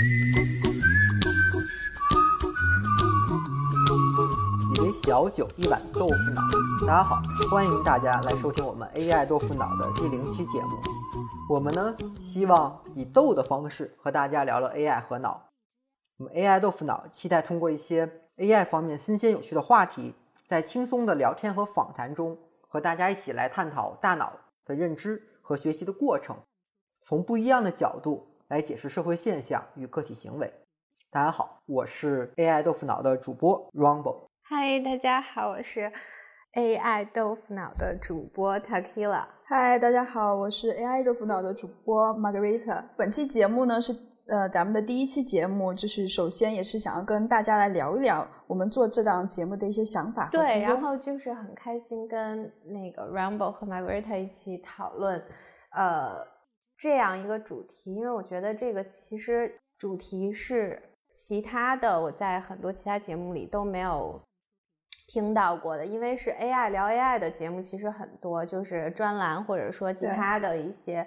一杯小酒，一碗豆腐脑。大家好，欢迎大家来收听我们 AI 豆腐脑的第零期节目。我们呢，希望以豆的方式和大家聊聊 AI 和脑。我们 AI 豆腐脑期待通过一些 AI 方面新鲜有趣的话题，在轻松的聊天和访谈中，和大家一起来探讨大脑的认知和学习的过程，从不一样的角度来解释社会现象与个体行为。大家好，我是 AI 豆腐脑的主播 Rumble。嗨，大家好，我是 AI 豆腐脑的主播 Takila。嗨，大家好，我是 AI 豆腐脑的主播 Margarita。本期节目呢是呃咱们的第一期节目，就是首先也是想要跟大家来聊一聊我们做这档节目的一些想法。对，然后就是很开心跟那个 Rumble 和 Margarita 一起讨论呃这样一个主题，因为我觉得这个其实主题是其他的我在很多其他节目里都没有。听到过的，因为是 AI 聊 AI 的节目，其实很多，就是专栏或者说其他的一些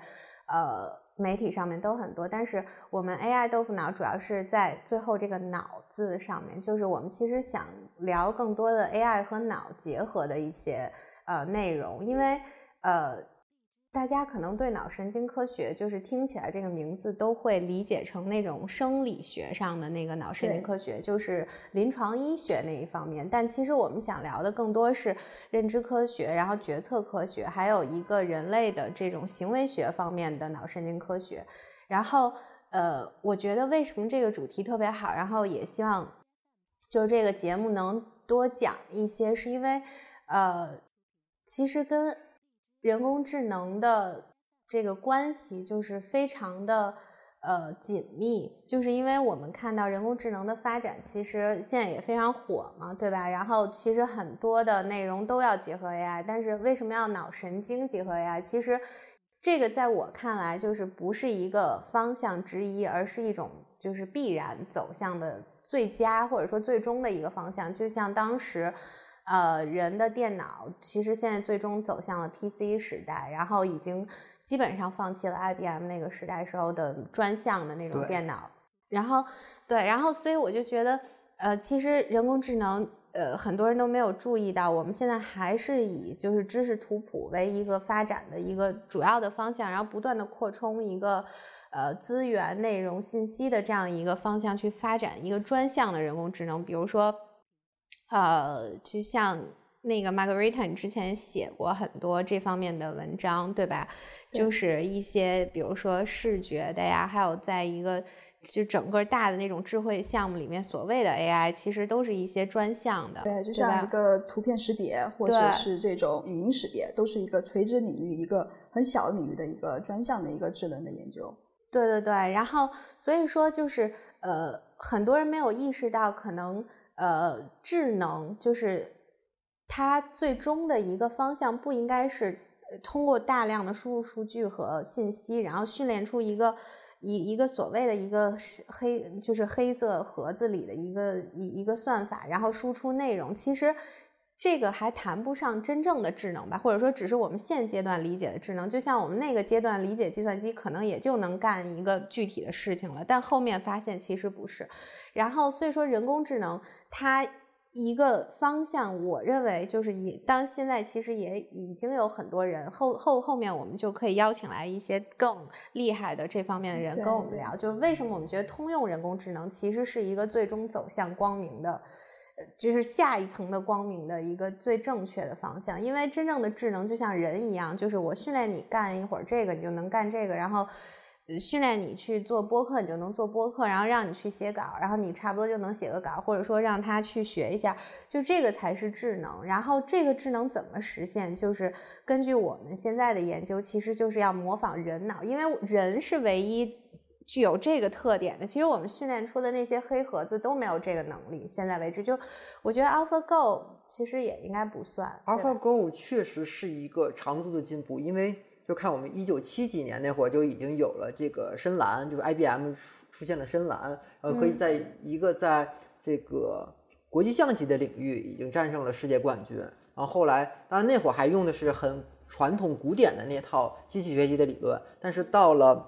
呃媒体上面都很多。但是我们 AI 豆腐脑主要是在最后这个脑字上面，就是我们其实想聊更多的 AI 和脑结合的一些呃内容，因为呃。大家可能对脑神经科学就是听起来这个名字都会理解成那种生理学上的那个脑神经科学，就是临床医学那一方面。但其实我们想聊的更多是认知科学，然后决策科学，还有一个人类的这种行为学方面的脑神经科学。然后，呃，我觉得为什么这个主题特别好，然后也希望就是这个节目能多讲一些，是因为，呃，其实跟。人工智能的这个关系就是非常的呃紧密，就是因为我们看到人工智能的发展，其实现在也非常火嘛，对吧？然后其实很多的内容都要结合 AI，但是为什么要脑神经结合 AI？其实这个在我看来就是不是一个方向之一，而是一种就是必然走向的最佳或者说最终的一个方向，就像当时。呃，人的电脑其实现在最终走向了 PC 时代，然后已经基本上放弃了 IBM 那个时代时候的专项的那种电脑。然后，对，然后所以我就觉得，呃，其实人工智能，呃，很多人都没有注意到，我们现在还是以就是知识图谱为一个发展的一个主要的方向，然后不断的扩充一个呃资源、内容、信息的这样一个方向去发展一个专项的人工智能，比如说。呃，就像那个 Margarita，你之前写过很多这方面的文章，对吧？就是一些比如说视觉的呀，还有在一个就整个大的那种智慧项目里面，所谓的 AI，其实都是一些专项的，对，就像一个图片识别或者是这种语音识别，都是一个垂直领域、一个很小领域的一个专项的一个智能的研究。对对对，然后所以说就是呃，很多人没有意识到可能。呃，智能就是它最终的一个方向，不应该是通过大量的输入数据和信息，然后训练出一个一一个所谓的一个黑，就是黑色盒子里的一个一一个算法，然后输出内容。其实。这个还谈不上真正的智能吧，或者说只是我们现阶段理解的智能。就像我们那个阶段理解计算机，可能也就能干一个具体的事情了。但后面发现其实不是。然后所以说人工智能它一个方向，我认为就是以当现在其实也已经有很多人后后后面我们就可以邀请来一些更厉害的这方面的人跟我们聊，就是为什么我们觉得通用人工智能其实是一个最终走向光明的。就是下一层的光明的一个最正确的方向，因为真正的智能就像人一样，就是我训练你干一会儿这个，你就能干这个，然后训练你去做播客，你就能做播客，然后让你去写稿，然后你差不多就能写个稿，或者说让他去学一下，就这个才是智能。然后这个智能怎么实现？就是根据我们现在的研究，其实就是要模仿人脑，因为人是唯一。具有这个特点的，其实我们训练出的那些黑盒子都没有这个能力。现在为止，就我觉得 AlphaGo 其实也应该不算。AlphaGo 确实是一个长足的进步，因为就看我们一九七几年那会儿就已经有了这个深蓝，就是 IBM 出现了深蓝，然后可以在一个在这个国际象棋的领域已经战胜了世界冠军。然后后来，当然那会儿还用的是很传统古典的那套机器学习的理论，但是到了。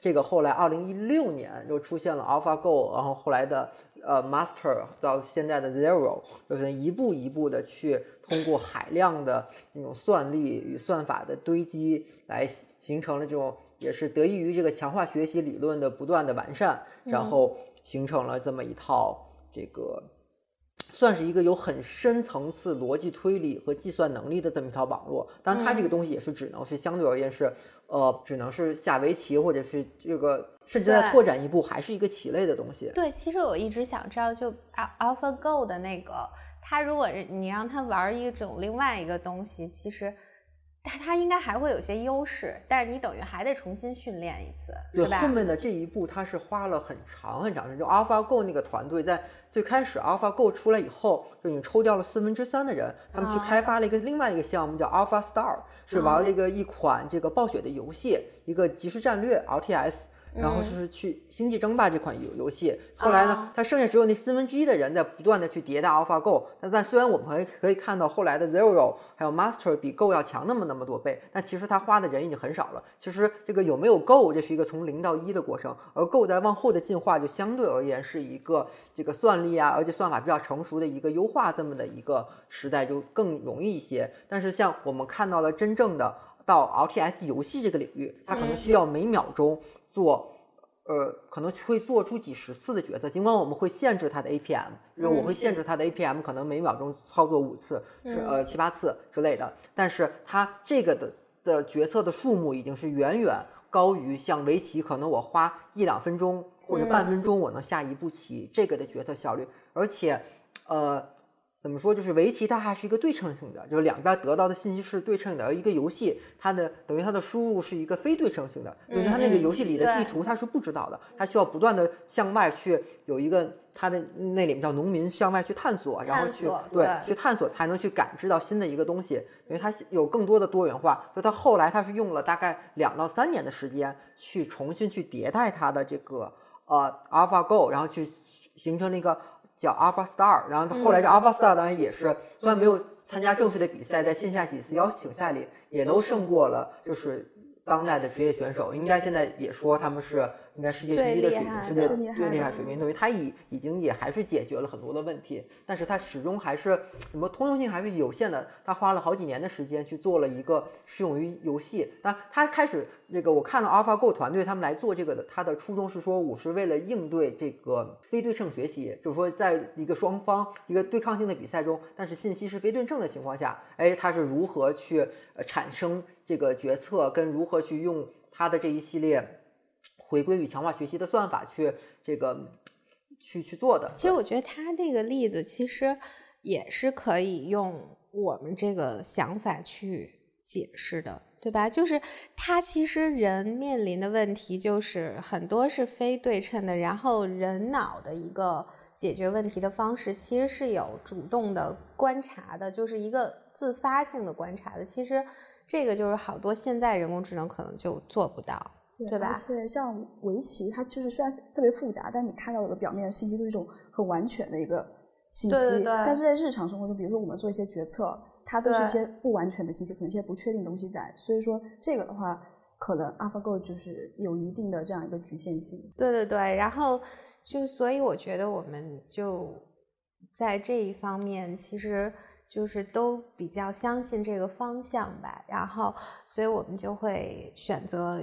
这个后来二零一六年又出现了 AlphaGo，然后后来的呃 Master 到现在的 Zero，就是一步一步的去通过海量的那种算力与算法的堆积，来形成了这种也是得益于这个强化学习理论的不断的完善，然后形成了这么一套这个。算是一个有很深层次逻辑推理和计算能力的这么一套网络，当然它这个东西也是只能是相对而言是，呃，只能是下围棋或者是这个，甚至再拓展一步还是一个棋类的东西。对，其实我一直想知道，就 AlphaGo 的那个，它如果你让它玩一种另外一个东西，其实。它它应该还会有些优势，但是你等于还得重新训练一次，对后面的这一步，它是花了很长很长时间。就 AlphaGo 那个团队在最开始 AlphaGo 出来以后，就已经抽掉了四分之三的人，他们去开发了一个另外一个项目叫 AlphaStar，是玩了一个一款这个暴雪的游戏，一个即时战略 RTS。然后就是去《星际争霸》这款游游戏，后来呢，它剩下只有那四分之一的人在不断的去迭代 AlphaGo。但但虽然我们可以可以看到后来的 Zero 还有 Master 比 Go 要强那么那么多倍，但其实它花的人已经很少了。其实这个有没有 Go，这是一个从零到一的过程，而 Go 在往后的进化就相对而言是一个这个算力啊，而且算法比较成熟的一个优化这么的一个时代就更容易一些。但是像我们看到了真正的到 RTS 游戏这个领域，它可能需要每秒钟。做，呃，可能会做出几十次的决策，尽管我们会限制它的 APM，因为我会限制它的 APM，可能每秒钟操作五次，是呃七八次之类的，但是它这个的的决策的数目已经是远远高于像围棋，可能我花一两分钟或者半分钟我能下一步棋这个的决策效率，而且，呃。怎么说？就是围棋它还是一个对称性的，就是两边得到的信息是对称的。而一个游戏，它的等于它的输入是一个非对称性的，因为它那个游戏里的地图它是不知道的，它需要不断的向外去有一个它的那里面叫农民向外去探索，然后去对去探索才能去感知到新的一个东西，因为它有更多的多元化。所以它后来它是用了大概两到三年的时间去重新去迭代它的这个呃 AlphaGo，然后去形成了一个。叫 Alpha Star，然后后来这 Alpha Star 当然也是，虽然没有参加正式的比赛，在线下几次邀请赛里也都胜过了，就是当代的职业选手，应该现在也说他们是。应该世界第一的水平，世界最厉害水平，等于它已已经也还是解决了很多的问题，但是它始终还是什么通用性还是有限的。他花了好几年的时间去做了一个适用于游戏。那他开始那个，我看到 AlphaGo 团队他们来做这个的，他的初衷是说，我是为了应对这个非对称学习，就是说，在一个双方一个对抗性的比赛中，但是信息是非对称的情况下，哎，它是如何去呃产生这个决策，跟如何去用它的这一系列。回归与强化学习的算法去这个去去做的。其实我觉得他这个例子其实也是可以用我们这个想法去解释的，对吧？就是他其实人面临的问题就是很多是非对称的，然后人脑的一个解决问题的方式其实是有主动的观察的，就是一个自发性的观察的。其实这个就是好多现在人工智能可能就做不到。对吧？而且像围棋，它就是虽然特别复杂，但你看到的表面的信息都是一种很完全的一个信息。对对对。但是在日常生活中，比如说我们做一些决策，它都是一些不完全的信息，可能一些不确定东西在。所以说这个的话，可能 AlphaGo 就是有一定的这样一个局限性。对对对。然后就所以我觉得我们就在这一方面，其实就是都比较相信这个方向吧。然后所以我们就会选择。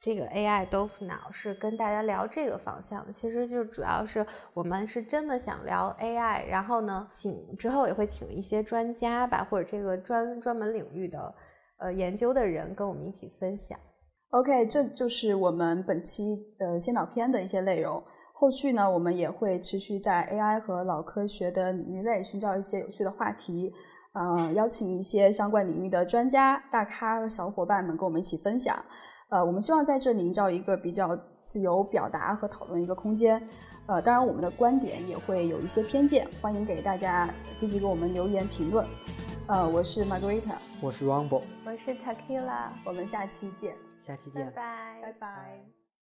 这个 AI 豆腐脑是跟大家聊这个方向的，其实就主要是我们是真的想聊 AI，然后呢，请之后也会请一些专家吧，或者这个专专门领域的呃研究的人跟我们一起分享。OK，这就是我们本期呃先导片的一些内容。后续呢，我们也会持续在 AI 和脑科学的领域内寻找一些有趣的话题，呃，邀请一些相关领域的专家、大咖和小伙伴们跟我们一起分享。呃，我们希望在这里营造一个比较自由表达和讨论一个空间。呃，当然我们的观点也会有一些偏见，欢迎给大家积极给我们留言评论。呃，我是 Margarita，我是 Rumble，我是 Takila，我们下期见，下期见，拜拜，拜拜。